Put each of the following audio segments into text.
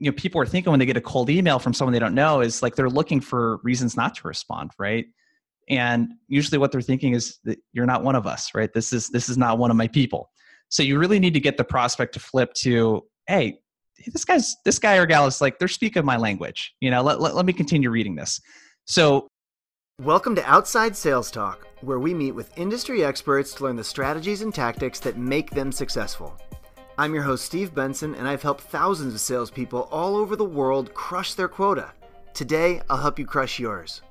you know people are thinking when they get a cold email from someone they don't know is like they're looking for reasons not to respond right? And usually what they're thinking is that you're not one of us right? This is this is not one of my people. So you really need to get the prospect to flip to hey this guy's this guy or gal is like they're speaking my language you know? Let, let, let me continue reading this. So welcome to outside sales talk where we meet with industry experts to learn the strategies and tactics that make them successful I'm your host, Steve Benson, and I've helped thousands of salespeople all over the world crush their quota. Today, I'll help you crush yours.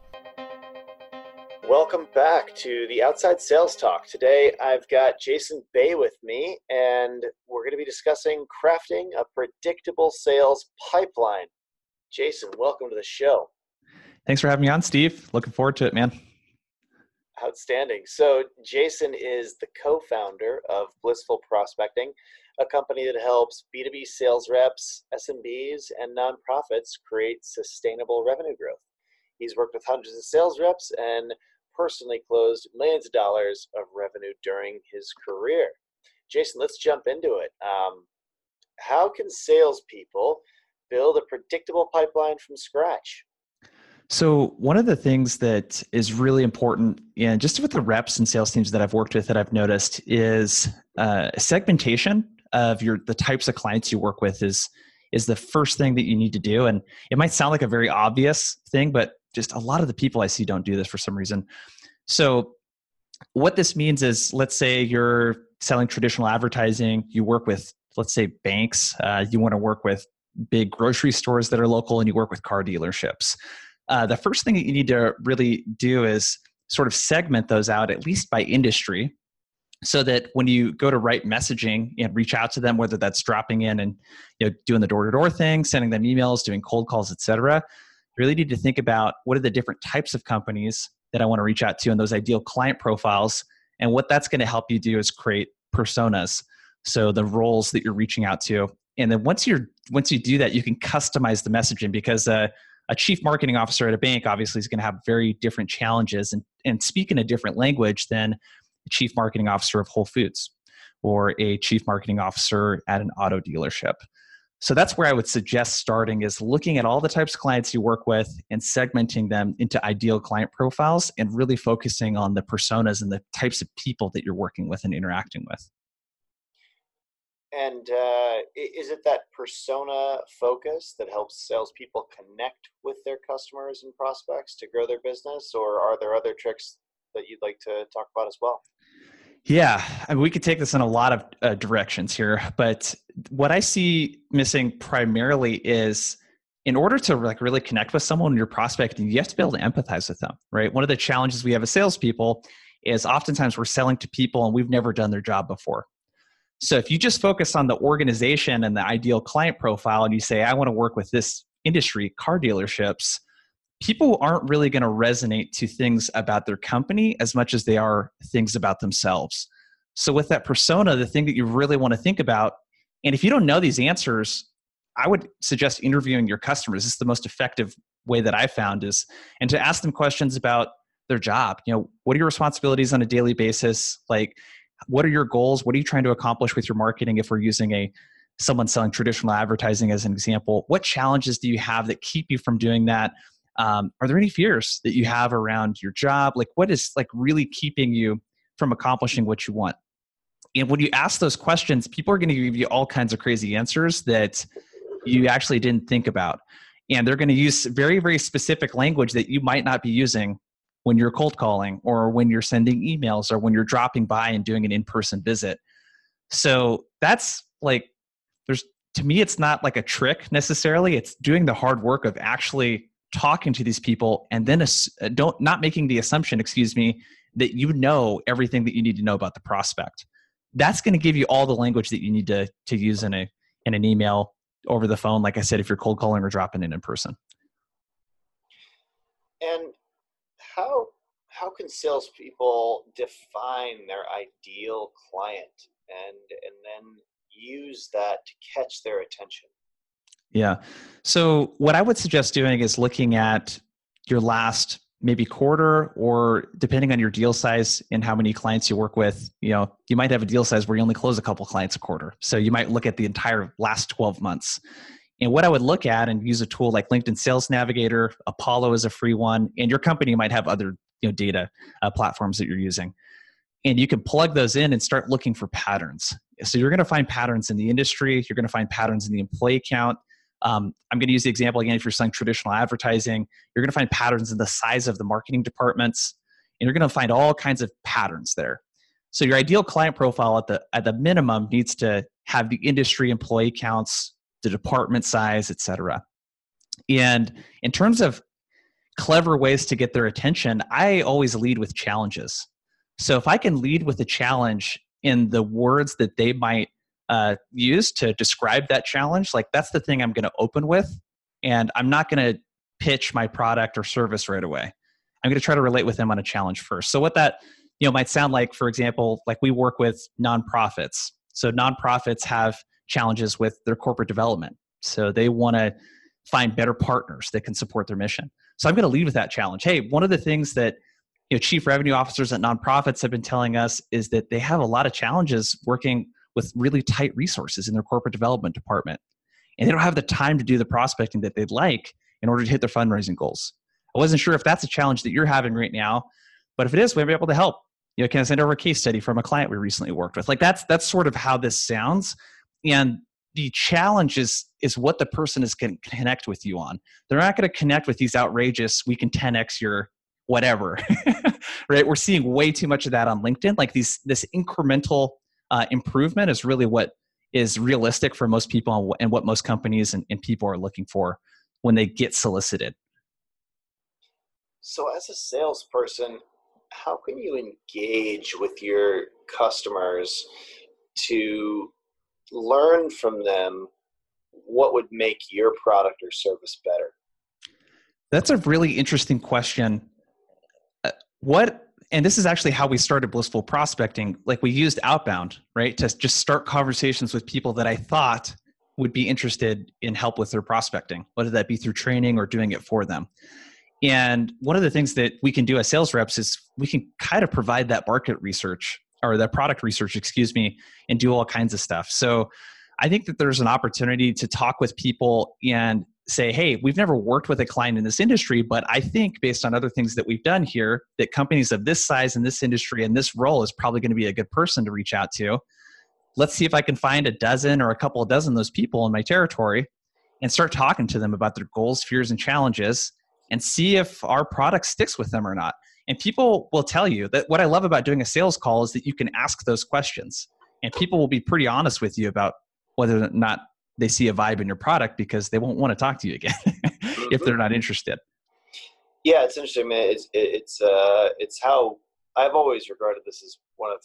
Welcome back to the Outside Sales Talk. Today, I've got Jason Bay with me, and we're going to be discussing crafting a predictable sales pipeline. Jason, welcome to the show. Thanks for having me on, Steve. Looking forward to it, man. Outstanding. So, Jason is the co founder of Blissful Prospecting, a company that helps B2B sales reps, SMBs, and nonprofits create sustainable revenue growth. He's worked with hundreds of sales reps and personally closed millions of dollars of revenue during his career. Jason, let's jump into it. Um, how can salespeople build a predictable pipeline from scratch? So, one of the things that is really important, and just with the reps and sales teams that I've worked with that I've noticed, is uh, segmentation of your the types of clients you work with is is the first thing that you need to do. And it might sound like a very obvious thing, but just a lot of the people I see don't do this for some reason. So, what this means is, let's say you're selling traditional advertising, you work with, let's say, banks, uh, you want to work with big grocery stores that are local, and you work with car dealerships. Uh, the first thing that you need to really do is sort of segment those out, at least by industry, so that when you go to write messaging and reach out to them whether that's dropping in and you know doing the door-to-door thing sending them emails doing cold calls etc you really need to think about what are the different types of companies that i want to reach out to and those ideal client profiles and what that's going to help you do is create personas. So the roles that you're reaching out to and then once you're once you do that you can customize the messaging because uh, a chief marketing officer at a bank obviously is going to have very different challenges and, and speak in a different language than chief marketing officer of Whole Foods or a chief marketing officer at an auto dealership. So that's where I would suggest starting is looking at all the types of clients you work with and segmenting them into ideal client profiles and really focusing on the personas and the types of people that you're working with and interacting with. And uh, is it that persona focus that helps salespeople connect with their customers and prospects to grow their business, or are there other tricks that you'd like to talk about as well? Yeah, I mean, we could take this in a lot of uh, directions here, but what I see missing primarily is in order to like really connect with someone you're prospecting, you have to be able to empathize with them, right? One of the challenges we have as salespeople is oftentimes we're selling to people and we've never done their job before. So if you just focus on the organization and the ideal client profile and you say, I want to work with this industry, car dealerships, people aren't really going to resonate to things about their company as much as they are things about themselves. So, with that persona, the thing that you really want to think about, and if you don't know these answers, I would suggest interviewing your customers. This is the most effective way that I found is, and to ask them questions about their job. You know, what are your responsibilities on a daily basis? Like, what are your goals? What are you trying to accomplish with your marketing? If we're using a someone selling traditional advertising as an example, what challenges do you have that keep you from doing that? Um, are there any fears that you have around your job? Like what is like really keeping you from accomplishing what you want? And when you ask those questions people are going to give you all kinds of crazy answers that you actually didn't think about. And they're going to use very very specific language that you might not be using when you're cold calling or when you're sending emails or when you're dropping by and doing an in-person visit. So that's like there's to me it's not like a trick necessarily. It's doing the hard work of actually talking to these people and then uh, don't not making the assumption excuse me that you know everything that you need to know about the prospect. That's going to give you all the language that you need to to use in a in an email over the phone like i said if you're cold calling or dropping in in person. And how how can salespeople define their ideal client and and then use that to catch their attention yeah. So, what I would suggest doing is looking at your last maybe quarter or depending on your deal size and how many clients you work with you know you might have a deal size where you only close a couple clients a quarter so you might look at the entire last 12 months And what I would look at and use a tool like LinkedIn Sales Navigator, Apollo is a free one, and your company might have other you know, data uh, platforms that you're using. And you can plug those in and start looking for patterns. So you're going to find patterns in the industry, you're going to find patterns in the employee count. Um, I'm going to use the example again if you're selling traditional advertising, you're going to find patterns in the size of the marketing departments, and you're going to find all kinds of patterns there. So your ideal client profile at the at the minimum needs to have the industry employee counts the department size, etc. And in terms of clever ways to get their attention, I always lead with challenges. So if I can lead with a challenge in the words that they might uh, use to describe that challenge, like that's the thing I'm going to open with. And I'm not going to pitch my product or service right away. I'm going to try to relate with them on a challenge first. So what that you know might sound like, for example, like we work with nonprofits. So nonprofits have challenges with their corporate development. So they want to find better partners that can support their mission. So I'm going to lead with that challenge. Hey, one of the things that you know, chief revenue officers at nonprofits have been telling us is that they have a lot of challenges working with really tight resources in their corporate development department. And they don't have the time to do the prospecting that they'd like in order to hit their fundraising goals. I wasn't sure if that's a challenge that you're having right now, but if it is, we might be able to help. You know, can I send over a case study from a client we recently worked with? Like that's that's sort of how this sounds and the challenge is is what the person is going to connect with you on they're not going to connect with these outrageous we can 10x your whatever right we're seeing way too much of that on linkedin like these this incremental uh, improvement is really what is realistic for most people and what most companies and, and people are looking for when they get solicited so as a salesperson how can you engage with your customers to learn from them what would make your product or service better? That's a really interesting question. Uh, what and this is actually how we started blissful prospecting like we used outbound right to just start conversations with people that i thought would be interested in help with their prospecting whether that be through training or doing it for them and one of the things that we can do as sales reps is we can kind of provide that market research or the product research, excuse me, and do all kinds of stuff. So I think that there's an opportunity to talk with people and say, hey, we've never worked with a client in this industry, but I think based on other things that we've done here, that companies of this size in this industry and this role is probably going to be a good person to reach out to. Let's see if I can find a dozen or a couple of dozen of those people in my territory and start talking to them about their goals, fears, and challenges and see if our product sticks with them or not. And people will tell you that what I love about doing a sales call is that you can ask those questions and people will be pretty honest with you about whether or not they see a vibe in your product because they won't want to talk to you again if they're not interested. Yeah, it's interesting, man. It's it's uh, it's how I've always regarded this as one of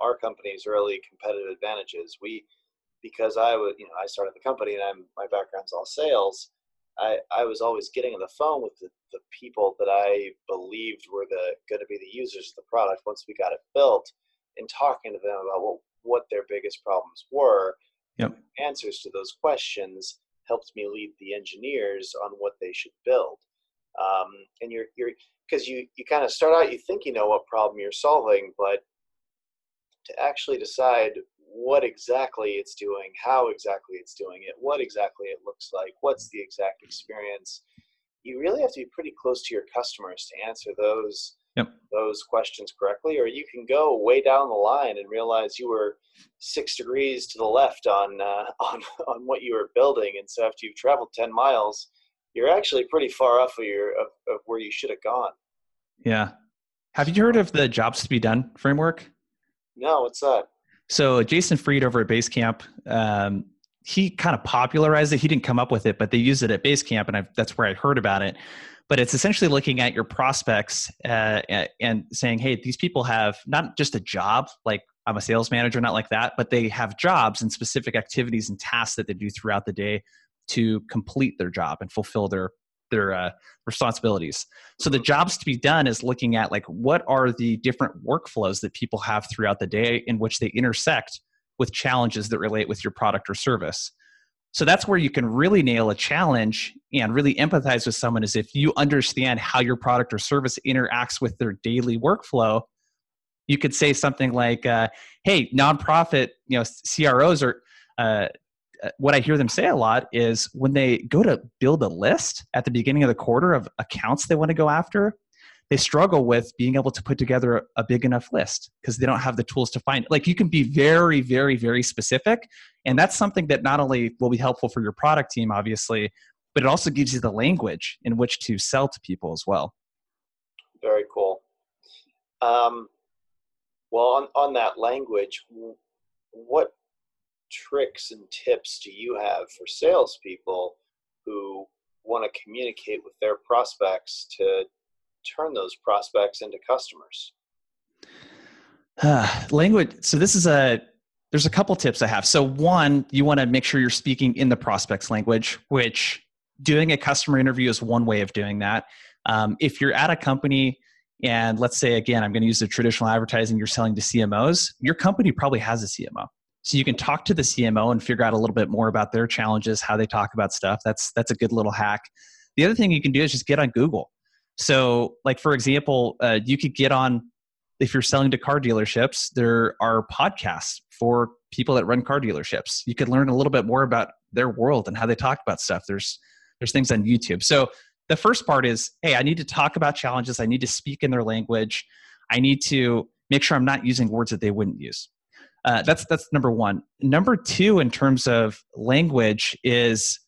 our company's early competitive advantages. We because I was you know I started the company and I'm my background's all sales. I, I was always getting on the phone with the, the people that I believed were the going to be the users of the product once we got it built and talking to them about what, what their biggest problems were. Yep. Answers to those questions helped me lead the engineers on what they should build. Um, and you're you're because you you kind of start out you think you know what problem you're solving, but to actually decide what exactly it's doing, how exactly it's doing it, what exactly it looks like, what's the exact experience. You really have to be pretty close to your customers to answer those yep. those questions correctly, or you can go way down the line and realize you were six degrees to the left on uh, on on what you were building, and so after you've traveled ten miles, you're actually pretty far off of your of, of where you should have gone. Yeah. Have you heard of the jobs to be done framework? No, what's that? So Jason Fried over at Basecamp, um, he kind of popularized it. He didn't come up with it, but they use it at Basecamp, and I've, that's where I heard about it. But it's essentially looking at your prospects uh, and saying, "Hey, these people have not just a job, like I'm a sales manager, not like that, but they have jobs and specific activities and tasks that they do throughout the day to complete their job and fulfill their their uh, responsibilities. So the jobs to be done is looking at like what are the different workflows that people have throughout the day in which they intersect with challenges that relate with your product or service. So that's where you can really nail a challenge and really empathize with someone is if you understand how your product or service interacts with their daily workflow. You could say something like, uh, "Hey, nonprofit, you know, CROs are uh, uh, what I hear them say a lot is when they go to build a list at the beginning of the quarter of accounts they want to go after, they struggle with being able to put together a big enough list because they don't have the tools to find it. Like you can be very, very, very specific. And that's something that not only will be helpful for your product team, obviously, but it also gives you the language in which to sell to people as well. Very cool. Um, well, on, on that language, what tricks and tips do you have for salespeople who want to communicate with their prospects to turn those prospects into customers? Uh, language. So this is a there's a couple tips I have. So one, you want to make sure you're speaking in the prospect's language, which doing a customer interview is one way of doing that. Um, if you're at a company and let's say again, I'm going to use the traditional advertising you're selling to CMOs, your company probably has a CMO. So you can talk to the CMO and figure out a little bit more about their challenges, how they talk about stuff. That's that's a good little hack. The other thing you can do is just get on Google. So, like for example, uh, you could get on if you're selling to car dealerships. There are podcasts for people that run car dealerships. You could learn a little bit more about their world and how they talk about stuff. There's there's things on YouTube. So the first part is, hey, I need to talk about challenges. I need to speak in their language. I need to make sure I'm not using words that they wouldn't use. Uh, that's that's number one. Number two, in terms of language, is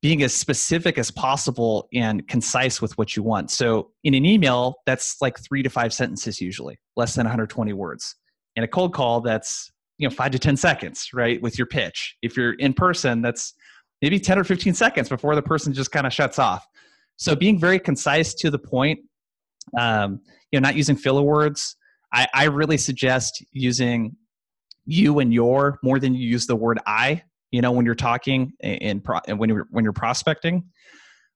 being as specific as possible and concise with what you want. So in an email, that's like three to five sentences usually, less than 120 words. In a cold call, that's you know five to 10 seconds, right, with your pitch. If you're in person, that's maybe 10 or 15 seconds before the person just kind of shuts off. So being very concise to the point, um, you know, not using filler words. I, I really suggest using you and your more than you use the word I you know when you're talking and, when you're when you're prospecting.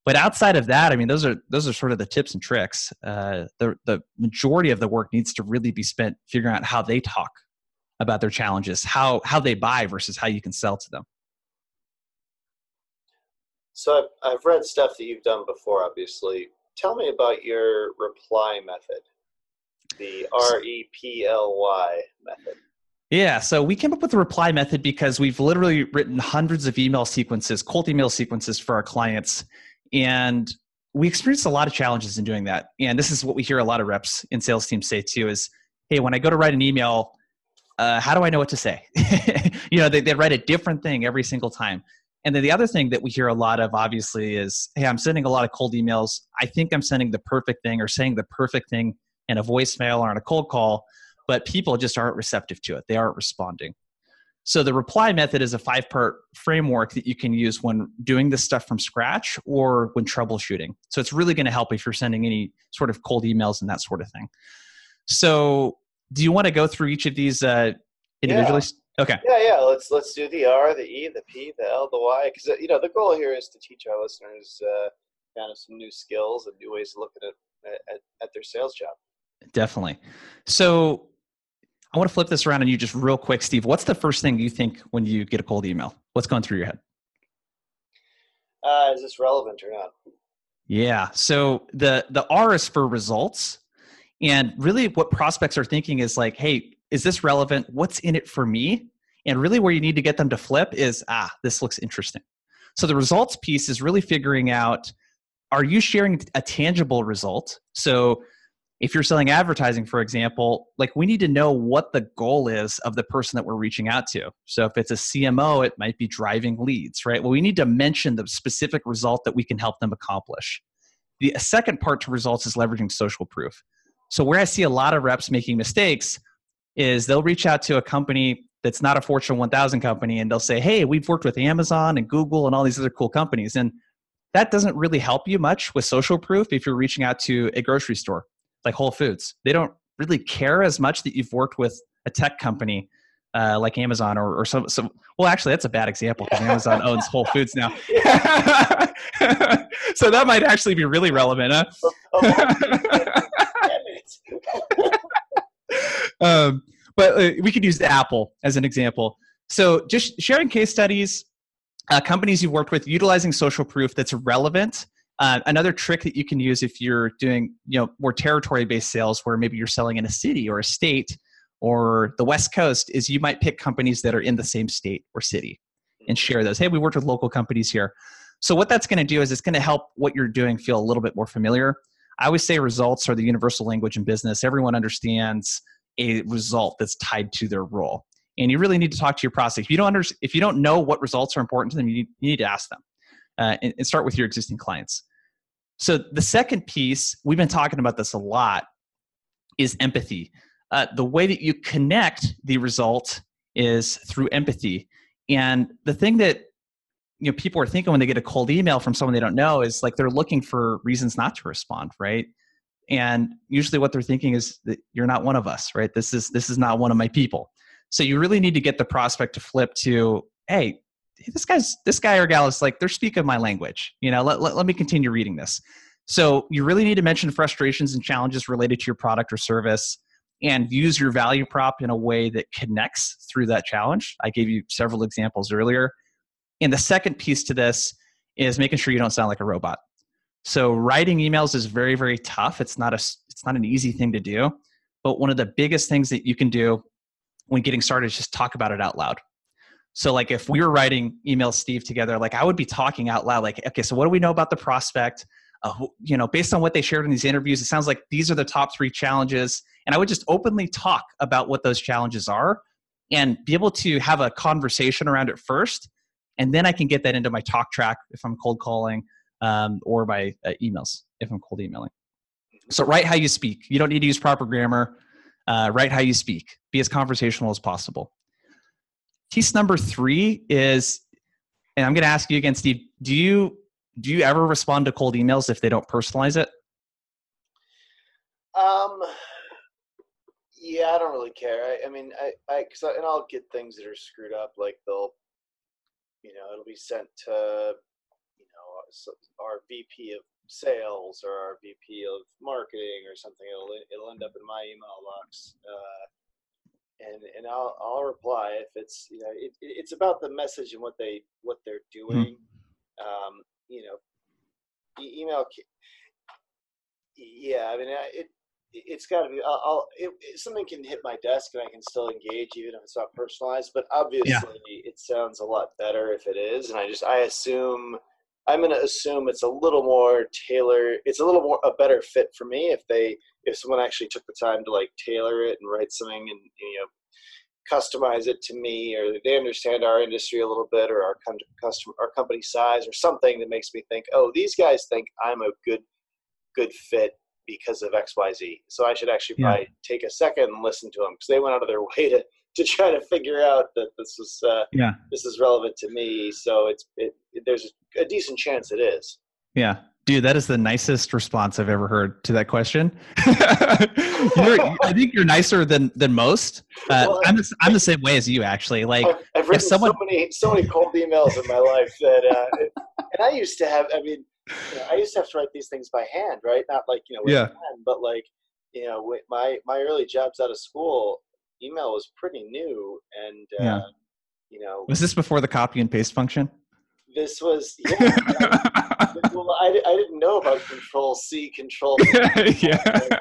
But outside of that i mean those are those are sort of the tips and tricks. Uh, the the majority of the work needs to really be spent figuring out how they talk about their challenges how how they buy versus how you can sell to them. So i've, I've read stuff that you've done before obviously. Tell me about your reply method the r-e-p-l-y method yeah, so we came up with the reply method because we've literally written hundreds of email sequences, cold email sequences for our clients. And we experienced a lot of challenges in doing that. And this is what we hear a lot of reps in sales teams say too is, hey, when I go to write an email, uh, how do I know what to say? you know, they, they write a different thing every single time. And then the other thing that we hear a lot of, obviously, is hey, I'm sending a lot of cold emails. I think I'm sending the perfect thing or saying the perfect thing in a voicemail or on a cold call but people just aren't receptive to it. They aren't responding. So the reply method is a five part framework that you can use when doing this stuff from scratch or when troubleshooting. So it's really going to help if you're sending any sort of cold emails and that sort of thing. So do you want to go through each of these uh, individually? Yeah. Okay. Yeah, yeah. Let's let's do the R, the E, the P, the L, the Y, because uh, you know the goal here is to teach our listeners uh, kind of some new skills and new ways of looking at, at at their sales job. Definitely. So I want to flip this around on you just real quick, Steve. What's the first thing you think when you get a cold email? What's going through your head? Uh, is this relevant or not? Yeah. So the the R is for results, and really what prospects are thinking is like, hey, is this relevant? What's in it for me? And really, where you need to get them to flip is, ah, this looks interesting. So the results piece is really figuring out, are you sharing a tangible result? So if you're selling advertising for example like we need to know what the goal is of the person that we're reaching out to. So if it's a cmo it might be driving leads right? Well we need to mention the specific result that we can help them accomplish. The second part to results is leveraging social proof. So where i see a lot of reps making mistakes is they'll reach out to a company that's not a fortune 1000 company and they'll say hey we've worked with amazon and google and all these other cool companies. And that doesn't really help you much with social proof if you're reaching out to a grocery store like Whole Foods. They don't really care as much that you've worked with a tech company uh, like Amazon or, or some, some. Well, actually, that's a bad example because Amazon owns Whole Foods now. so that might actually be really relevant. Huh? um, but uh, we could use Apple as an example. So just sharing case studies, uh, companies you've worked with, utilizing social proof that's relevant uh, another trick that you can use if you're doing you know more territory based sales where maybe you're selling in a city or a state or the west coast is you might pick companies that are in the same state or city and share those. Hey, we worked with local companies here. So what that's going to do is it's going to help what you're doing feel a little bit more familiar. I always say results are the universal language in business. Everyone understands a result that's tied to their role. And you really need to talk to your prospect. If you don't under, if you don't know what results are important to them, you need, you need to ask them uh, and, and start with your existing clients. So the second piece, we've been talking about this a lot, is empathy. Uh, the way that you connect the result is through empathy. And the thing that you know people are thinking when they get a cold email from someone they don't know is like they're looking for reasons not to respond right and usually what they're thinking is that you're not one of us right this is this is not one of my people so you really need to get the prospect to flip to hey this guy's this guy or gal is like they're speaking my language you know let, let, let me continue reading this so you really need to mention frustrations and challenges related to your product or service and use your value prop in a way that connects through that challenge i gave you several examples earlier and the second piece to this is making sure you don't sound like a robot. So writing emails is very, very tough. It's not a it's not an easy thing to do. But one of the biggest things that you can do when getting started is just talk about it out loud. So like if we were writing emails, Steve, together, like I would be talking out loud, like, okay, so what do we know about the prospect? Uh, you know, based on what they shared in these interviews, it sounds like these are the top three challenges. And I would just openly talk about what those challenges are and be able to have a conversation around it first and then I can get that into my talk track if I'm cold calling um, or by uh, emails if I'm cold emailing. So write how you speak. You don't need to use proper grammar. Uh, write how you speak. Be as conversational as possible. Piece number three is, and I'm going to ask you again, Steve. Do you do you ever respond to cold emails if they don't personalize it? Um. Yeah, I don't really care. I, I mean, I, I, cause I, and I'll get things that are screwed up. Like they'll you know it'll be sent to you know our VP of sales or our VP of marketing or something. It'll it'll end up in my email box. Uh, and, and I'll, I'll reply if it's you know it, it's about the message and what they what they're hmm. doing mm-hmm. um, you know e- email yeah I mean it it's got to be. I'll, I'll it, something can hit my desk and I can still engage even if it's not personalized. But obviously, yeah. it sounds a lot better if it is. And I just I assume I'm going to assume it's a little more tailored. It's a little more a better fit for me if they if someone actually took the time to like tailor it and write something and you know customize it to me or they understand our industry a little bit or our customer our company size or something that makes me think oh these guys think i'm a good good fit because of XYZ. So I should actually yeah. probably take a second and listen to them because they went out of their way to, to try to figure out that this is uh, yeah this is relevant to me. So it's it, there's a decent chance it is. Yeah, dude, that is the nicest response I've ever heard to that question. I think you're nicer than than most. Uh, well, I'm the, I'm the same way as you actually. Like I've, I've written someone... so many so many cold emails in my life that, uh, and I used to have. I mean you know, I used to have to write these things by hand, right? Not like you know, yeah. Pen, but like you know, my my early jobs out of school, email was pretty new, and uh, yeah. you know, was this before the copy and paste function? This was yeah. I, well, I, I didn't know about Control C, Control. yeah. Like,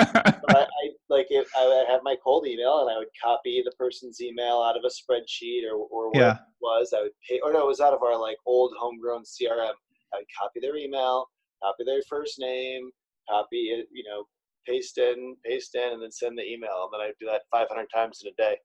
I, I like it, I would have my cold email, and I would copy the person's email out of a spreadsheet or or what yeah. it was. I would pay, or no, it was out of our like old homegrown CRM. I'd copy their email, copy their first name, copy it, you know, paste in, paste in, and then send the email. And then I do that 500 times in a day.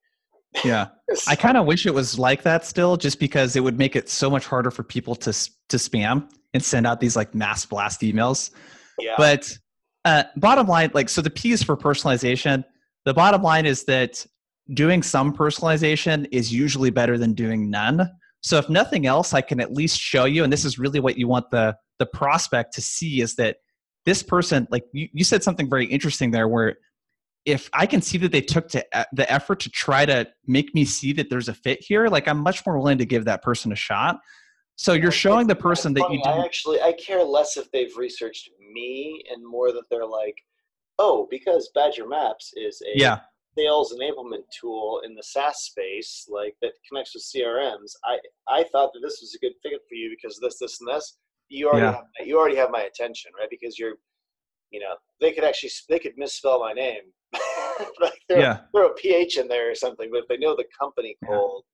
Yeah. so, I kind of wish it was like that still, just because it would make it so much harder for people to, to spam and send out these like mass blast emails. Yeah. But uh, bottom line, like, so the P is for personalization. The bottom line is that doing some personalization is usually better than doing none. So if nothing else, I can at least show you, and this is really what you want the the prospect to see is that this person, like you, you said something very interesting there, where if I can see that they took to uh, the effort to try to make me see that there's a fit here, like I'm much more willing to give that person a shot. So you're showing the person that you. I actually I care less if they've researched me and more that they're like, oh, because Badger Maps is a yeah sales enablement tool in the SaaS space, like that connects with CRMs. I I thought that this was a good fit for you because this, this, and this. You already yeah. have, you already have my attention, right? Because you're, you know, they could actually they could misspell my name, like throw, yeah. throw a ph in there or something. But if they know the company cold,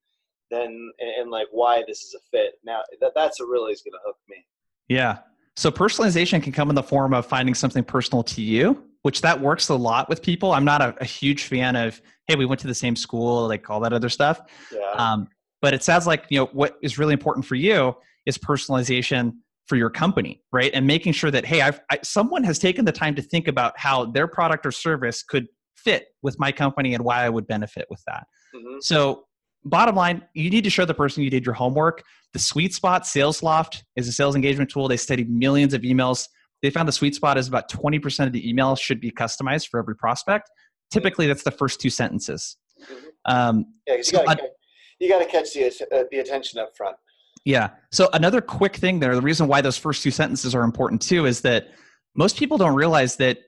then and, like why this is a fit. Now that that's what really is going to hook me. Yeah. So personalization can come in the form of finding something personal to you, which that works a lot with people. I'm not a, a huge fan of hey, we went to the same school, like all that other stuff. Yeah. Um, but it sounds like you know what is really important for you is personalization for your company, right? And making sure that hey, I've I, someone has taken the time to think about how their product or service could fit with my company and why I would benefit with that. Mm-hmm. So, bottom line, you need to show the person you did your homework. The sweet spot, SalesLoft, is a sales engagement tool. They studied millions of emails. They found the sweet spot is about 20% of the email should be customized for every prospect. Typically, that's the first two sentences. Mm-hmm. Um, yeah, you got to catch the, uh, the attention up front. Yeah. So another quick thing there, the reason why those first two sentences are important too is that most people don't realize that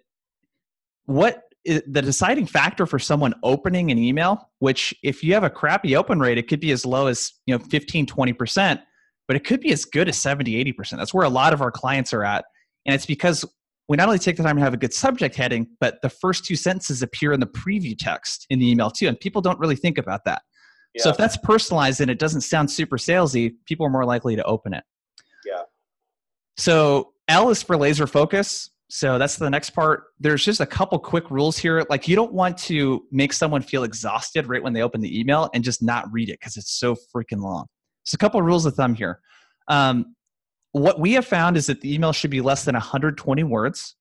what the deciding factor for someone opening an email, which if you have a crappy open rate, it could be as low as, you know, 15, 20%, but it could be as good as 70, 80%. That's where a lot of our clients are at. And it's because we not only take the time to have a good subject heading, but the first two sentences appear in the preview text in the email too. And people don't really think about that. Yeah. So if that's personalized and it doesn't sound super salesy, people are more likely to open it. Yeah. So L is for laser focus. So that's the next part. There's just a couple quick rules here. Like you don't want to make someone feel exhausted right when they open the email and just not read it because it's so freaking long. So a couple of rules of thumb here. Um, what we have found is that the email should be less than 120 words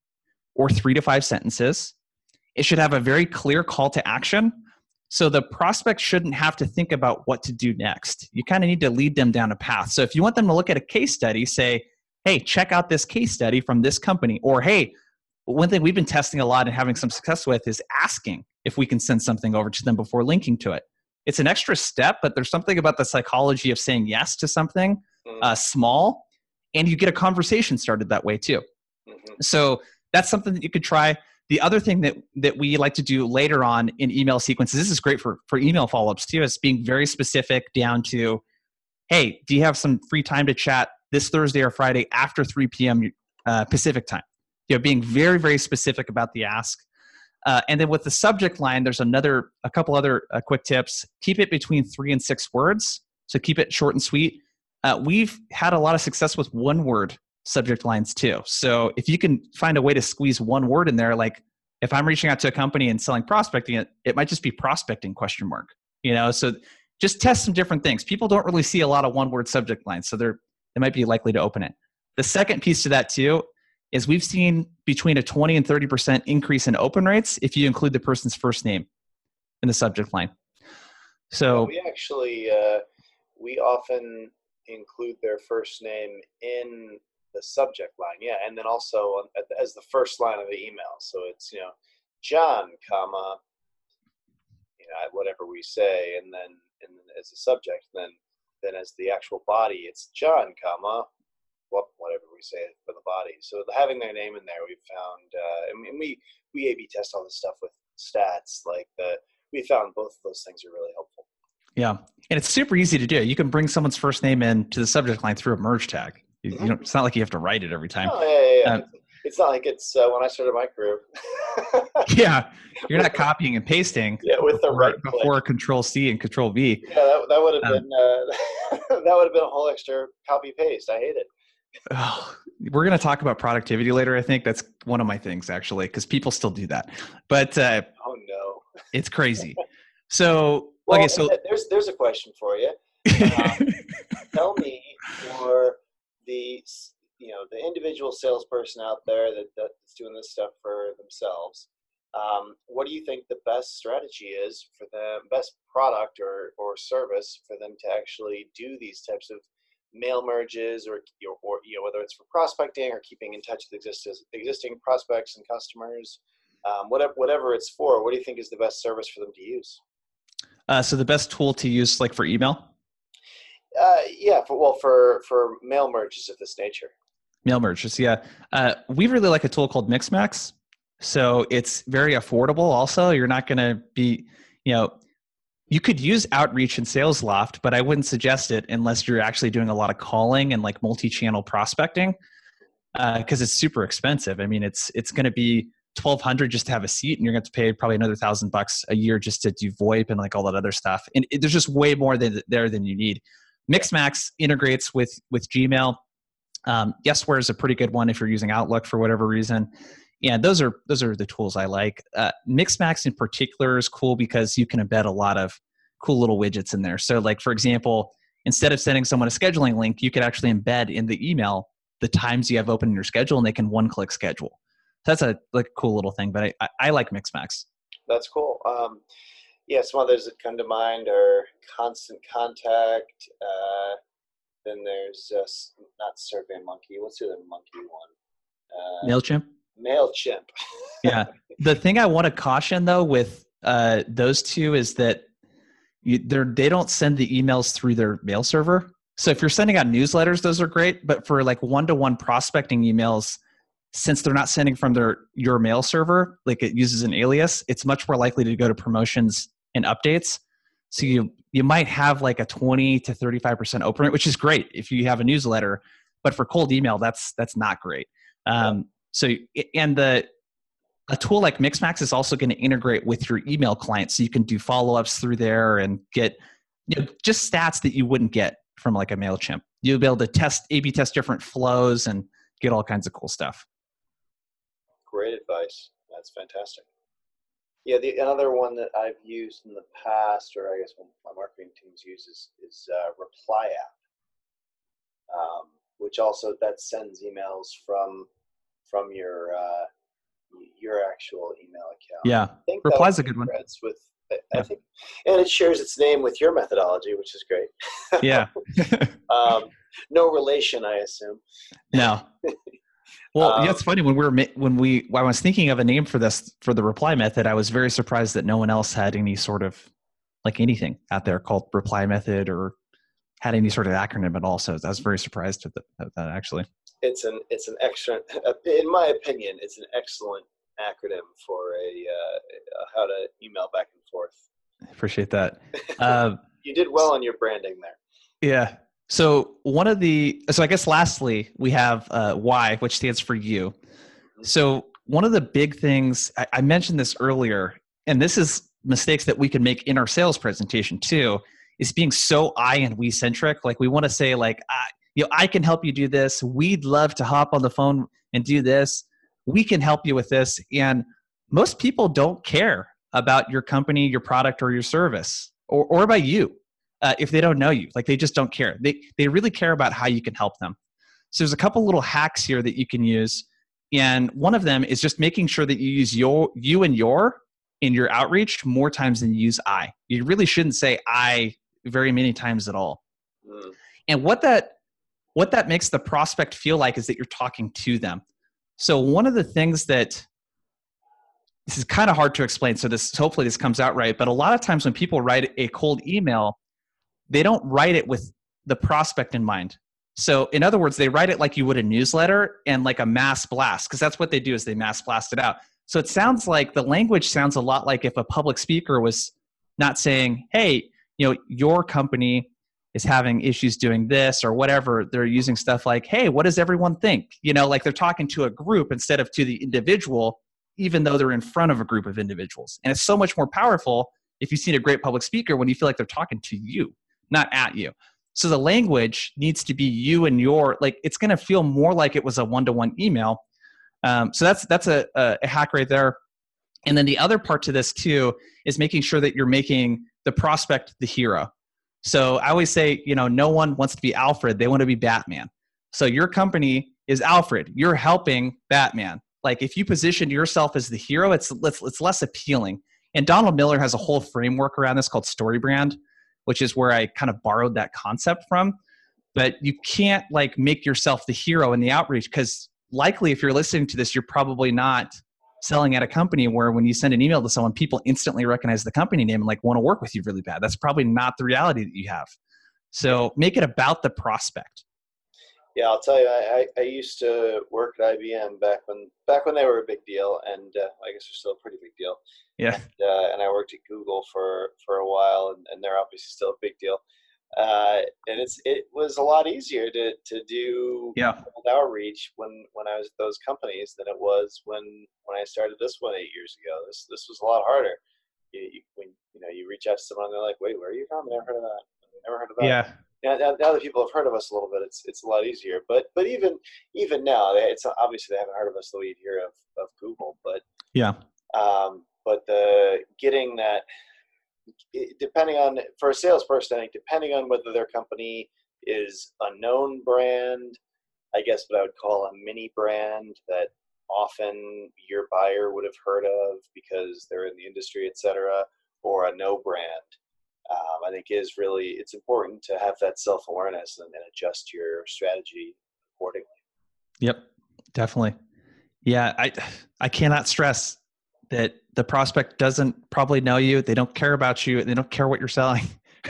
or three to five sentences. It should have a very clear call to action so the prospect shouldn't have to think about what to do next. You kind of need to lead them down a path. So if you want them to look at a case study, say, hey, check out this case study from this company. Or hey, one thing we've been testing a lot and having some success with is asking if we can send something over to them before linking to it. It's an extra step, but there's something about the psychology of saying yes to something mm-hmm. uh, small, and you get a conversation started that way too. Mm-hmm. So that's something that you could try. The other thing that that we like to do later on in email sequences, this is great for for email follow-ups too, is being very specific down to, hey, do you have some free time to chat this Thursday or Friday after 3 p.m. Uh, Pacific time? You know, being very very specific about the ask. Uh, and then with the subject line, there's another a couple other uh, quick tips. Keep it between three and six words. So keep it short and sweet. Uh, we've had a lot of success with one word subject lines too. So if you can find a way to squeeze one word in there, like if I'm reaching out to a company and selling prospecting, it, it might just be prospecting question mark. You know, so just test some different things. People don't really see a lot of one word subject lines, so they're they might be likely to open it. The second piece to that too is we've seen between a 20 and 30% increase in open rates if you include the person's first name in the subject line. So we actually uh, we often include their first name in the subject line yeah and then also as the first line of the email. So it's you know john comma you know whatever we say and then and then as a subject then then as the actual body it's john comma what whatever we say for the body. So having their name in there we've found uh, and we we a b test all this stuff with stats like the we found both of those things are really helpful. Yeah and it's super easy to do. You can bring someone's first name in to the subject line through a merge tag you, you know, it's not like you have to write it every time. Oh, yeah, yeah, yeah. it's not like it's uh, when I started my career. yeah, you're not copying and pasting. Yeah, with the right before Control C and Control V. Yeah, that, that would have um, been uh, that would have been a whole extra copy paste. I hate it. Oh, we're going to talk about productivity later. I think that's one of my things actually, because people still do that. But uh, oh no, it's crazy. So well, okay, so there's there's a question for you. Um, tell me your the you know the individual salesperson out there that, that's doing this stuff for themselves um, what do you think the best strategy is for them best product or, or service for them to actually do these types of mail merges or, or you know whether it's for prospecting or keeping in touch with existing existing prospects and customers um, whatever whatever it's for what do you think is the best service for them to use? Uh, so the best tool to use like for email uh, yeah, for well, for for mail merges of this nature. Mail merges, yeah. Uh, we really like a tool called Mixmax. So it's very affordable. Also, you're not going to be, you know, you could use Outreach and SalesLoft, but I wouldn't suggest it unless you're actually doing a lot of calling and like multi-channel prospecting, because uh, it's super expensive. I mean, it's it's going to be 1200 just to have a seat and you're going to pay probably another thousand bucks a year just to do VoIP and like all that other stuff. And it, there's just way more than, there than you need. Mixmax integrates with with Gmail. Um, Yesware is a pretty good one if you're using Outlook for whatever reason. And those are those are the tools I like. Uh, Mixmax in particular is cool because you can embed a lot of cool little widgets in there. So, like for example, instead of sending someone a scheduling link, you could actually embed in the email the times you have open in your schedule, and they can one-click schedule. So that's a like cool little thing. But I, I, I like Mixmax. That's cool. Um, yeah, some others that come to mind are Constant Contact. Uh, then there's uh, not Survey Monkey. What's the other monkey one? Uh, Mailchimp. Mailchimp. yeah. The thing I want to caution though with uh, those two is that you, they're they don't send the emails through their mail server. So if you're sending out newsletters, those are great. But for like one-to-one prospecting emails, since they're not sending from their your mail server, like it uses an alias, it's much more likely to go to promotions and updates. So you you might have like a 20 to 35% open rate, which is great if you have a newsletter, but for cold email, that's that's not great. Um, so and the a tool like Mixmax is also going to integrate with your email client, so you can do follow ups through there and get you know, just stats that you wouldn't get from like a Mailchimp. You'll be able to test A/B test different flows and get all kinds of cool stuff. Great advice. That's fantastic. Yeah, the another one that I've used in the past, or I guess my marketing teams use, is, is uh, Reply App, um, which also that sends emails from from your uh, your actual email account. Yeah, Reply's a good one. With I yeah. think, and it shares its name with your methodology, which is great. yeah. um, no relation, I assume. No. Well, um, yeah, it's funny when we were when we when I was thinking of a name for this for the reply method. I was very surprised that no one else had any sort of like anything out there called reply method or had any sort of acronym at all. So I was very surprised at, the, at that actually. It's an it's an excellent, in my opinion, it's an excellent acronym for a, uh, how to email back and forth. Appreciate that. Uh, you did well on your branding there. Yeah, so one of the so I guess lastly we have uh, Y, which stands for you. So one of the big things I, I mentioned this earlier, and this is mistakes that we can make in our sales presentation too, is being so I and we centric. Like we want to say like, I, you know, I can help you do this. We'd love to hop on the phone and do this. We can help you with this. And most people don't care about your company, your product, or your service, or, or about you uh, if they don't know you. Like they just don't care. They they really care about how you can help them. So there's a couple little hacks here that you can use, and one of them is just making sure that you use your you and your in your outreach more times than you use I. You really shouldn't say I very many times at all. Mm. And what that what that makes the prospect feel like is that you're talking to them. So one of the things that this is kind of hard to explain so this hopefully this comes out right but a lot of times when people write a cold email they don't write it with the prospect in mind. So, in other words, they write it like you would a newsletter and like a mass blast, because that's what they do is they mass blast it out. So it sounds like the language sounds a lot like if a public speaker was not saying, "Hey, you know, your company is having issues doing this or whatever." They're using stuff like, "Hey, what does everyone think?" You know, like they're talking to a group instead of to the individual, even though they're in front of a group of individuals. And it's so much more powerful if you've seen a great public speaker when you feel like they're talking to you not at you. So the language needs to be you and your like it's going to feel more like it was a one-to-one email. Um, so that's that's a, a hack right there. And then the other part to this too is making sure that you're making the prospect the hero. So I always say, you know, no one wants to be Alfred; they want to be Batman. So your company is Alfred. You're helping Batman. Like if you position yourself as the hero, it's it's, it's less appealing. And Donald Miller has a whole framework around this called Story Brand, which is where I kind of borrowed that concept from. But you can't like make yourself the hero in the outreach because likely if you're listening to this, you're probably not selling at a company where when you send an email to someone, people instantly recognize the company name and like want to work with you really bad. That's probably not the reality that you have. So make it about the prospect. Yeah, I'll tell you, I, I, used to work at IBM back when back when they were a big deal, and uh, I guess they're still a pretty big deal. Yeah. And, uh, and I worked at Google for for a while, and, and they're obviously still a big deal. uh, and it's it was a lot easier to to do yeah outreach when when I was at those companies than it was when when I started this one eight years ago. This this was a lot harder. You, you when you know you reach out to someone, they're like, "Wait, where are you from? Never heard of that. Never heard of that." yeah Now, now, now that people have heard of us a little bit, it's it's a lot easier. But but even even now, it's obviously they haven't heard of us the way you hear of of Google. But yeah um, but the getting that depending on for a salesperson, I think depending on whether their company is a known brand, I guess what I would call a mini brand that often your buyer would have heard of because they're in the industry, etc., or a no brand. Um, I think is really it's important to have that self awareness and, and adjust your strategy accordingly. Yep, definitely. Yeah, I I cannot stress that the prospect doesn't probably know you. They don't care about you. They don't care what you're selling.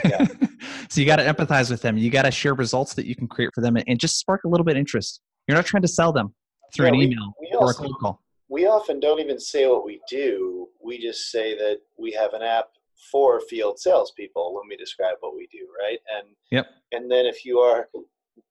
Yeah. so you got to empathize with them. You got to share results that you can create for them and, and, just spark a little bit of interest. You're not trying to sell them through yeah, an we, email we or also, a cold call. We often don't even say what we do. We just say that we have an app for field salespeople when we describe what we do, right? And yep. And then if you are,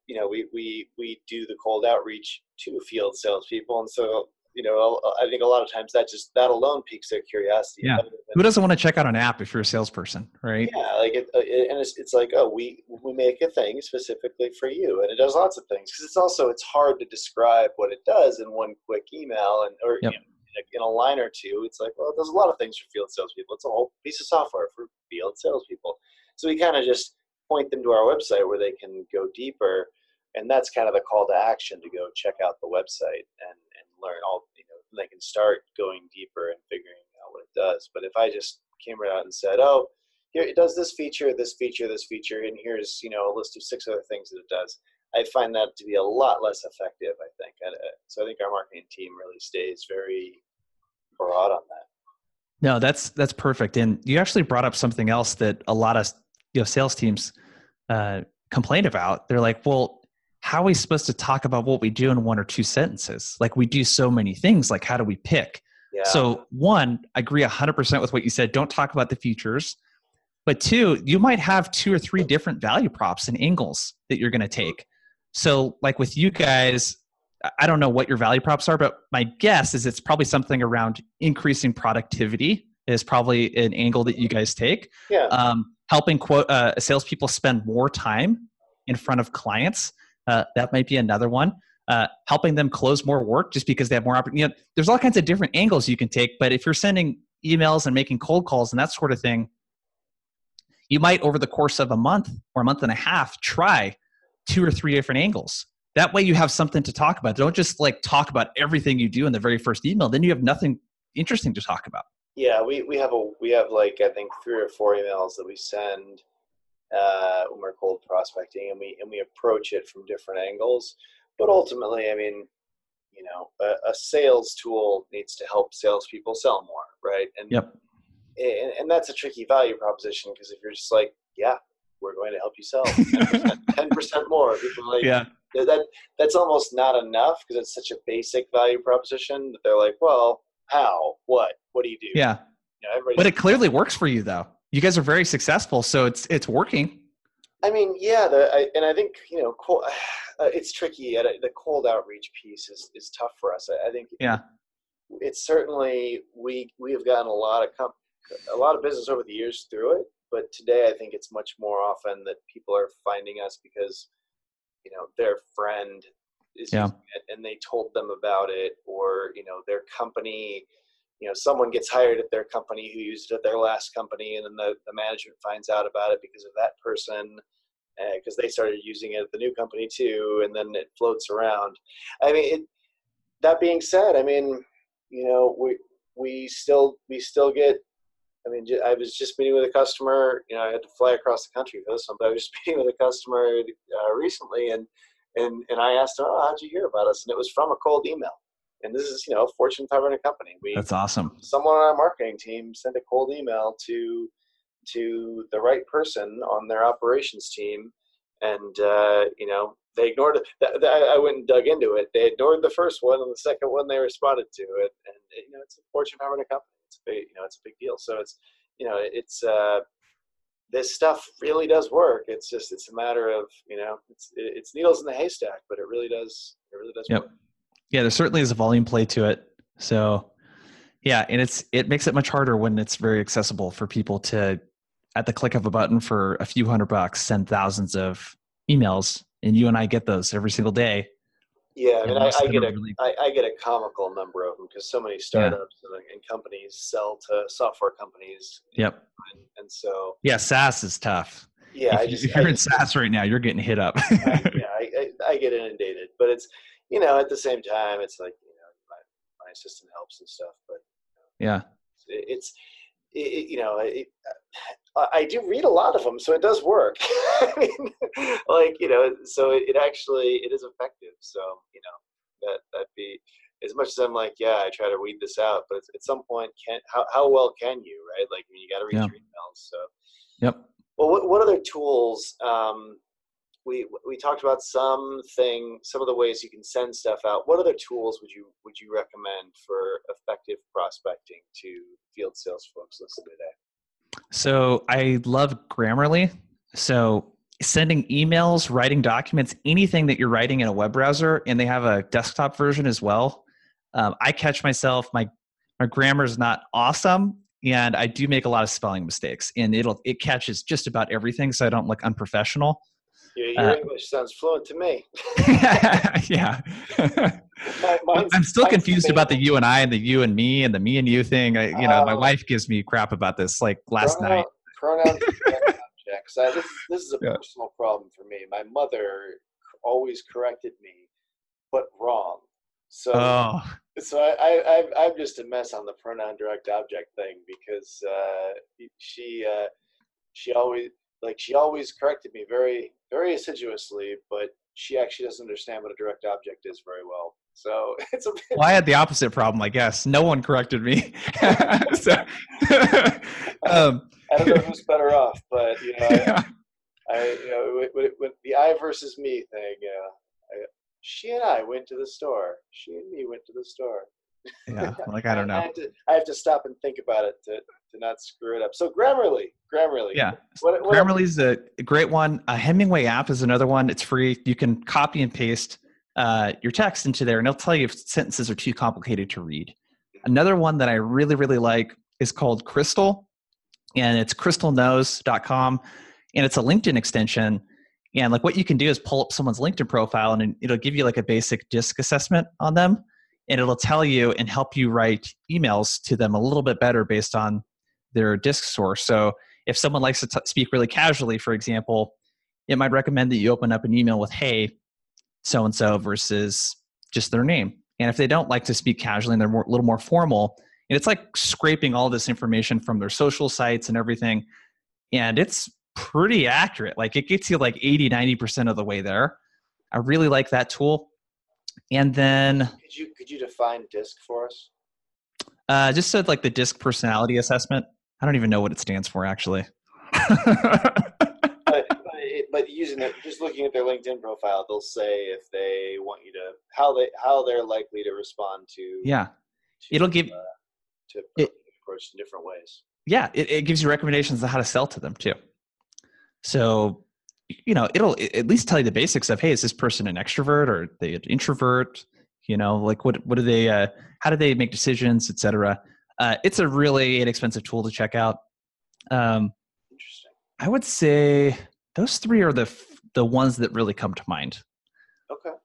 you know, we we we do the cold outreach to field salespeople, and so you know, I think a lot of times that just that alone piques their curiosity. Yeah. Who doesn't want to check out an app if you're a salesperson, right? Yeah, like it, it and it's, it's like, oh, we we make a thing specifically for you, and it does lots of things. Because it's also it's hard to describe what it does in one quick email and or yep. you know, in a line or two. It's like, well, there's a lot of things for field salespeople. It's a whole piece of software for field salespeople. So we kind of just point them to our website where they can go deeper and that's kind of the call to action to go check out the website and, and learn all you know they can start going deeper and figuring out what it does but if i just came right out and said oh here it does this feature this feature this feature and here's you know a list of six other things that it does i find that to be a lot less effective i think uh, so i think our marketing team really stays very broad on that no that's that's perfect and you actually brought up something else that a lot of you know sales teams uh, complain about they're like well how are we supposed to talk about what we do in one or two sentences? Like we do so many things. Like how do we pick? Yeah. So one, I agree 100% with what you said. Don't talk about the features. But two, you might have two or three different value props and angles that you're going to take. So like with you guys, I don't know what your value props are, but my guess is it's probably something around increasing productivity is probably an angle that you guys take. Yeah. Um, helping quote uh, salespeople spend more time in front of clients uh, that might be another one. Uh, helping them close more work just because they have more opportunity. You know, there's all kinds of different angles you can take, but if you're sending emails and making cold calls and that sort of thing, you might over the course of a month or a month and a half try two or three different angles. That way you have something to talk about. Don't just like talk about everything you do in the very first email. Then you have nothing interesting to talk about. Yeah, we, we have a we have like I think three or four emails that we send uh, when we're cold prospecting, and we and we approach it from different angles. But ultimately, I mean, you know, a, a sales tool needs to help salespeople sell more, right? And yep. And, and that's a tricky value proposition because if you're just like, yeah, we're going to help you sell ten percent more, people like, yeah, that that's almost not enough because it's such a basic value proposition that they're like, well, how, what, what do you do? Yeah. You know, but it clearly works for you though you guys are very successful, so it's it's working. I mean, yeah, the, I, and I think you know, cold, uh, it's tricky. The cold outreach piece is is tough for us. I, I think. Yeah. It's certainly we we have gotten a lot of comp, a lot of business over the years through it, but today I think it's much more often that people are finding us because you know their friend is yeah. and they told them about it, or you know their company you know someone gets hired at their company who used it at their last company and then the, the management finds out about it because of that person because uh, they started using it at the new company too and then it floats around i mean it, that being said i mean you know we we still we still get i mean i was just meeting with a customer you know i had to fly across the country for this one but i was meeting with a customer uh, recently and and and i asked oh how'd you hear about us and it was from a cold email and this is you know Fortune 500 company. We that's awesome. Someone on our marketing team sent a cold email to to the right person on their operations team, and uh, you know they ignored it. I went and dug into it. They ignored the first one, and the second one they responded to it. And you know it's a Fortune 500 company. Big, you know it's a big deal. So it's you know it's uh, this stuff really does work. It's just it's a matter of you know it's it's needles in the haystack, but it really does it really does yep. work. Yeah, there certainly is a volume play to it. So yeah, and it's it makes it much harder when it's very accessible for people to at the click of a button for a few hundred bucks send thousands of emails and you and I get those every single day. Yeah, I mean, I, I, get a really... I, I get a comical number of them because so many startups yeah. and, and, companies sell to software companies. Yep. And, and so. Yeah, SaaS is tough. Yeah, if, I just, if you're in SaaS right now, you're getting hit up. I, yeah, I, I, get inundated, but it's you know at the same time it's like you know my, my assistant helps and stuff, but yeah, it's it, you know it, I do read a lot of them, so it does work. I mean, like you know, so it, it, actually it is effective. So you know, that that be as much as I'm like, yeah, I try to weed this out, but at some point, can how how well can you, right? Like, I mean, you got to read yeah. your emails. So, yep. Well, what what other tools? Um, we we talked about something, some of the ways you can send stuff out. What other tools would you would you recommend for effective prospecting to field sales folks listening today? So I love Grammarly. So sending emails, writing documents, anything that you're writing in a web browser, and they have a desktop version as well. Um, I catch myself my my grammar is not awesome, and I do make a lot of spelling mistakes, and it'll it catches just about everything, so I don't look unprofessional. Yeah, your uh, English sounds fluent to me. yeah. I'm still confused about the you and I and the you and me and the me and you thing. I, you know, uh, my wife gives me crap about this like last pronoun, night. Pronouns objects. I, this, this is a yeah. personal problem for me. My mother always corrected me, but wrong. So, oh. so I, I, I'm just a mess on the pronoun direct object thing because uh, she, uh, she always like she always corrected me very very assiduously but she actually doesn't understand what a direct object is very well. So it's a bit well, i had the opposite problem i guess. No one corrected me. So, um, i don't know who's better off but you know yeah. I, I, you know with, with, the i versus me thing yeah. I, she and i went to the store. She and me went to the store yeah like i don't know. I have, to, I have to stop and think about it to, to not screw it up. So grammarly grammarly. Yeah. What, what grammarly's a great one. A hemingway app is another one. It's free. You can copy and paste uh, your text into there and it'll tell you if sentences are too complicated to read. Another one that i really really like is called crystal and it's crystalknows.com and it's a linkedin extension. And like what you can do is pull up someone's linkedin profile and it'll give you like a basic disc assessment on them and it'll tell you and help you write emails to them a little bit better based on their DISC source. So if someone likes to t- speak really casually, for example, it might recommend that you open up an email with "Hey, so and so" versus just their name. And if they don't like to speak casually and they're more, a little more formal, and it's like scraping all this information from their social sites and everything, and it's pretty accurate. Like it gets you like 80, 90% of the way there. I really like that tool. And then could you could you define DISC for us? Uh, just said like the DISC personality assessment. I don't even know what it stands for actually. but, but, but, using it, just looking at their LinkedIn profile, they'll say if they want you to how they how they're likely to respond to. Yeah, to, it'll give uh, to it, approach in different ways. Yeah, it, it gives you recommendations on how to sell to them too. So you know it'll at least tell you the basics of hey is this person an extrovert or they an introvert? You know like what what do they uh, how do they make decisions etc uh, it's a really inexpensive tool to check out. Um, interesting. I would say those three are the the ones that really come to mind. Okay.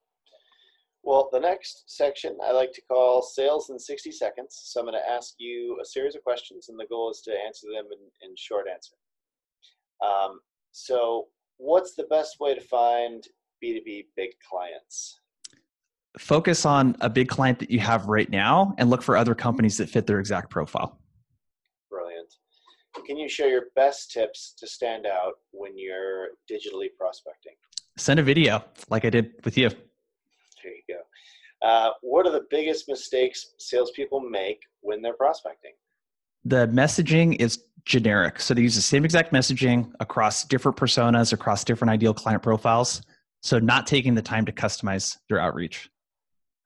Well the next section i like to call sales in 60 seconds so i'm going to ask you a series of questions and the goal is to answer them in, in short answer. Um, so what's the best way to find B2B big clients? Focus on a big client that you have right now and look for other companies that fit their exact profile. Brilliant. Can you share your best tips to stand out when you're digitally prospecting? Send a video like I did with you. There you go. Uh, what are the biggest mistakes salespeople make when they're prospecting? The messaging is generic. So they use the same exact messaging across different personas, across different ideal client profiles. So not taking the time to customize their outreach.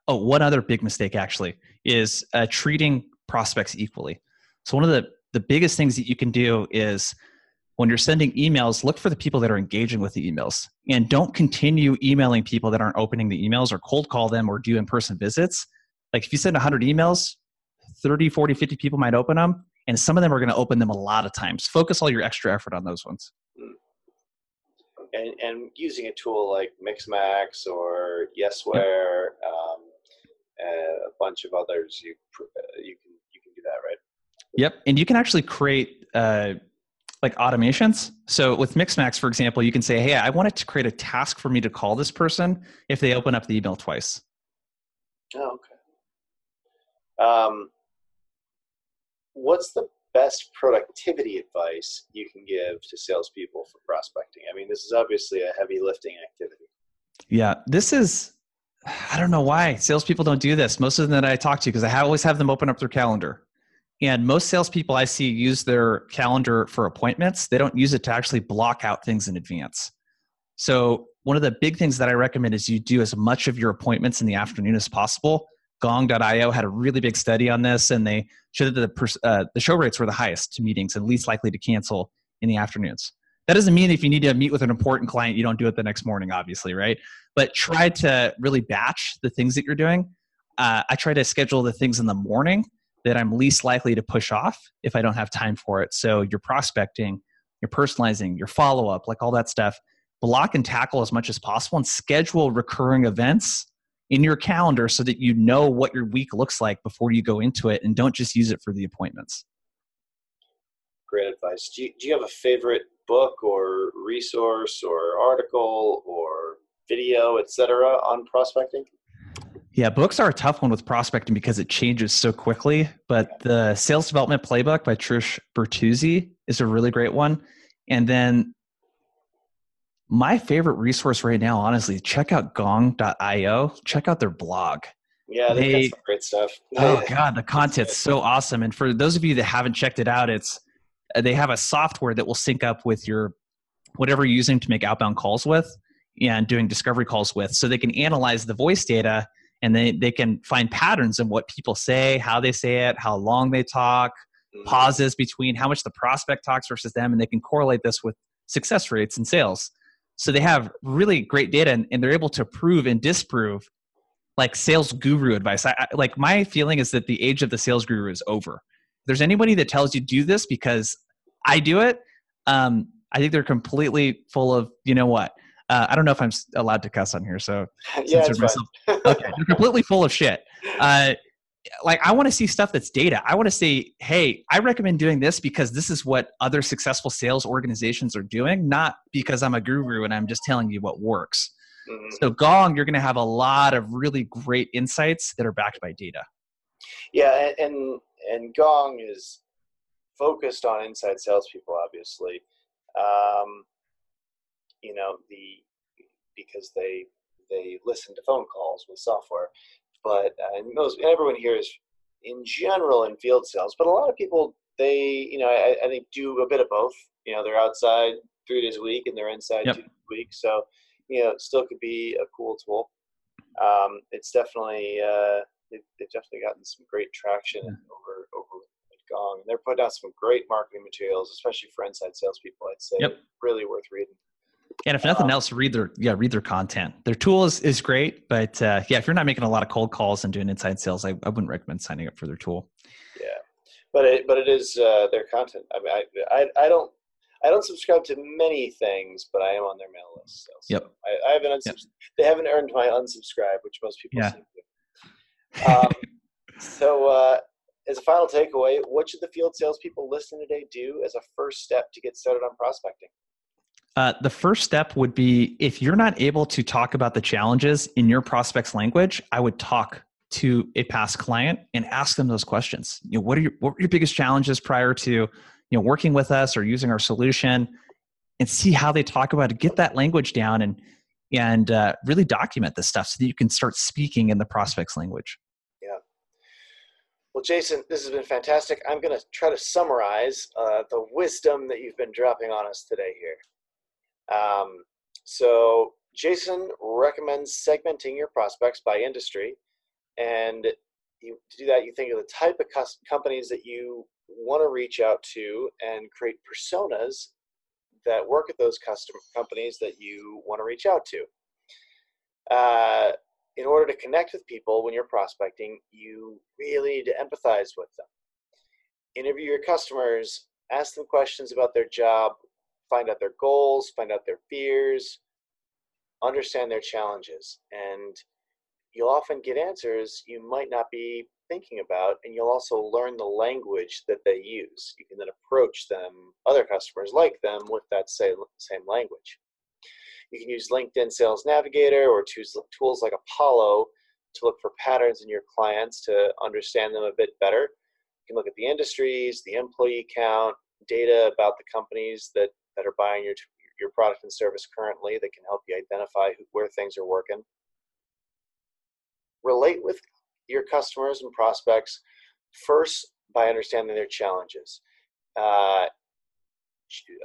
Oh, one other big mistake actually is uh, treating prospects equally. So one of the the biggest things that you can do is when you're sending emails, look for the people that are engaging with the emails and don't continue emailing people that aren't opening the emails or cold call them or do in person visits. Like if you send 100 emails, 30, 40, 50 people might open them, and some of them are going to open them a lot of times. Focus all your extra effort on those ones. Hmm. And, and using a tool like Mixmax or Yesware, yep. um, a bunch of others, you uh, you can you can do that, right? Yep, and you can actually create uh, like automations. So with Mixmax, for example, you can say, "Hey, I wanted to create a task for me to call this person if they open up the email twice." Oh, okay. Um, what's the best productivity advice you can give to salespeople for prospecting? I mean, this is obviously a heavy lifting activity. Yeah, this is. I don't know why salespeople don't do this. Most of them that I talk to, because I always have them open up their calendar. And most salespeople I see use their calendar for appointments. They don't use it to actually block out things in advance. So, one of the big things that I recommend is you do as much of your appointments in the afternoon as possible. Gong.io had a really big study on this, and they showed that the, uh, the show rates were the highest to meetings and least likely to cancel in the afternoons. That doesn't mean if you need to meet with an important client, you don't do it the next morning, obviously, right? But try to really batch the things that you're doing. Uh, I try to schedule the things in the morning that I'm least likely to push off if I don't have time for it. So you're prospecting, you're personalizing, your follow up, like all that stuff. Block and tackle as much as possible and schedule recurring events in your calendar so that you know what your week looks like before you go into it and don't just use it for the appointments. Great advice. Do you, do you have a favorite book or resource or article or video, etc., on prospecting? Yeah, books are a tough one with prospecting because it changes so quickly. But the Sales Development Playbook by Trish Bertuzzi is a really great one. And then my favorite resource right now, honestly, check out gong.io. Check out their blog. Yeah, they, they great stuff. oh god, the content's so awesome. And for those of you that haven't checked it out, it's they have a software that will sync up with your whatever you're using to make outbound calls with and doing discovery calls with so they can analyze the voice data and they, they can find patterns in what people say, how they say it, how long they talk, mm-hmm. pauses between how much the prospect talks versus them, and they can correlate this with success rates and sales. So they have really great data and, and they're able to prove and disprove like sales guru advice. I, I, like my feeling is that the age of the sales guru is over. If there's anybody that tells you do this because I do it, um, I think they're completely full of, you know what, uh, I don't know if I'm allowed to cuss on here, so yeah, myself. okay, you're completely full of shit. Uh, like I want to see stuff that's data. I want to say, hey, I recommend doing this because this is what other successful sales organizations are doing, not because I'm a guru and I'm just telling you what works. Mm-hmm. So Gong, you're going to have a lot of really great insights that are backed by data. Yeah, and and Gong is focused on inside salespeople, obviously. Um, you know the because they they listen to phone calls with software but uh, and most everyone here is in general in field sales but a lot of people they you know I, I, think do a bit of both you know they're outside three days a week and they're inside yep. two days a week so you know it still could be a cool tool um, it's definitely uh, they've, they've, definitely gotten some great traction yeah. over over Gong. And they're putting out some great marketing materials, especially for inside salespeople. I'd say yep. really worth reading. And if nothing um, else, read their yeah read their content. Their tool is, is great, but uh, yeah, if you're not making a lot of cold calls and doing inside sales, I, I wouldn't recommend signing up for their tool. Yeah, but it but it is uh, their content. I mean, I, I I don't I don't subscribe to many things, but I am on their mail list. So, yep. I, I haven't unsubs- yep. they haven't earned my unsubscribe, which most people yeah. seem to. Um, so, uh, as a final takeaway, what should the field salespeople listening today do as a first step to get started on prospecting? Uh, the first step would be if you're not able to talk about the challenges in your prospect's language, I would talk to a past client and ask them those questions. You know, what are your what were your biggest challenges prior to you know working with us or using our solution, and see how they talk about it. Get that language down and and uh, really document this stuff so that you can start speaking in the prospect's language. Yeah. Well, Jason, this has been fantastic. I'm going to try to summarize uh, the wisdom that you've been dropping on us today here. Um, so Jason recommends segmenting your prospects by industry, and you, to do that, you think of the type of companies that you want to reach out to and create personas that work at those custom companies that you want to reach out to. Uh, in order to connect with people when you're prospecting, you really need to empathize with them. Interview your customers, ask them questions about their job, find out their goals, find out their fears, understand their challenges. And you'll often get answers you might not be thinking about, and you'll also learn the language that they use. You can then approach them, other customers like them, with that same, language. You can use LinkedIn Sales Navigator or tools like Apollo to look for patterns in your clients to understand them a bit better. You can look at the industries, the employee count, data about the companies that, that are buying your, your product and service currently that can help you identify who, where things are working. Relate with your customers and prospects first by understanding their challenges. Uh,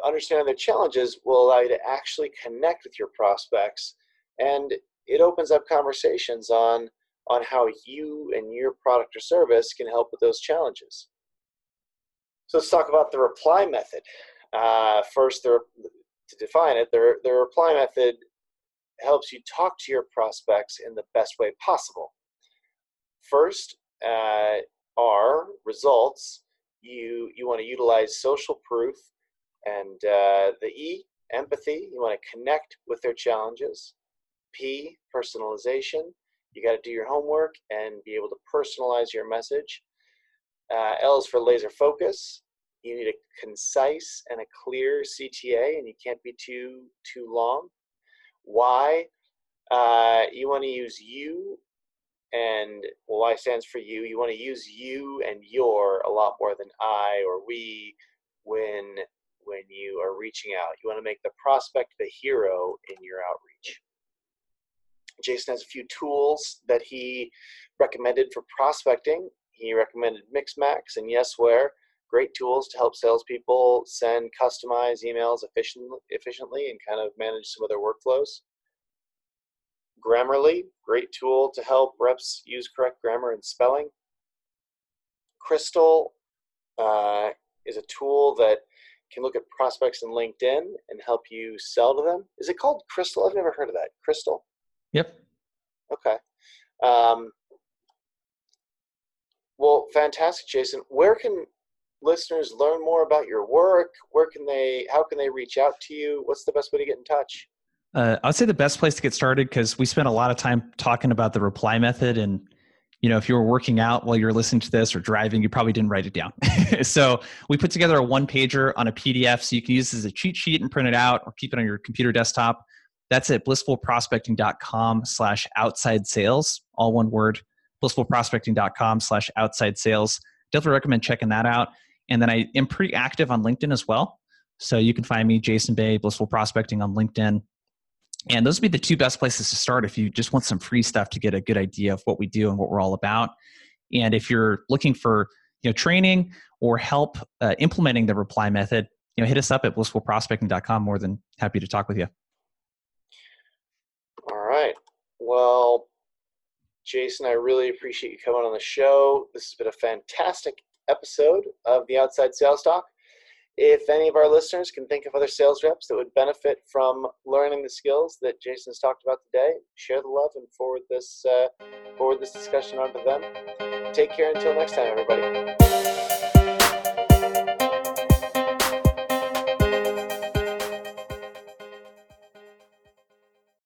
understanding their challenges will allow you to actually connect with your prospects and it opens up conversations on on how you and your product or service can help with those challenges so let's talk about the reply method uh, first the, to define it the, the reply method helps you talk to your prospects in the best way possible first uh, R results you you want to utilize social proof and uh, the E, empathy, you want to connect with their challenges. P, personalization, you got to do your homework and be able to personalize your message. Uh, L is for laser focus. You need a concise and a clear CTA, and you can't be too too long. Y? uh, you want to use you, and well, Y stands for you. You want to use you and your a lot more than I or we when when you are reaching out. You want to make the prospect the hero in your outreach. Jason has a few tools that he recommended for prospecting. He recommended Mixmax and Yesware, great tools to help salespeople send customized emails efficiently, efficiently and kind of manage some of their workflows. Grammarly, great tool to help reps use correct grammar and spelling. Crystal uh, is a tool that can look at prospects in LinkedIn and help you sell to them. Is it called Crystal? I've never heard of that. Crystal? Yep. Okay. Um, well, fantastic, Jason. Where can listeners learn more about your work? Where can they? How can they reach out to you? What's the best way to get in touch? Uh, I'd say the best place to get started because we spent a lot of time talking about the reply method and you know, if you were working out while you're listening to this or driving, you probably didn't write it down. so we put together a one pager on a PDF so you can use this as a cheat sheet and print it out or keep it on your computer desktop. That's at blissfulprospecting.com slash outside sales, all one word, blissfulprospecting.com slash outside sales. Definitely recommend checking that out. And then I am pretty active on LinkedIn as well. So you can find me, Jason Bay, Blissful Prospecting on LinkedIn. And those would be the two best places to start if you just want some free stuff to get a good idea of what we do and what we're all about. And if you're looking for you know training or help uh, implementing the reply method, you know, hit us up at blissfulprospecting.com. More than happy to talk with you. All right. Well, Jason, I really appreciate you coming on the show. This has been a fantastic episode of the Outside Sales Talk. If any of our listeners can think of other sales reps that would benefit from learning the skills that Jason's talked about today, share the love and forward this uh, forward this discussion on to them. Take care until next time, everybody.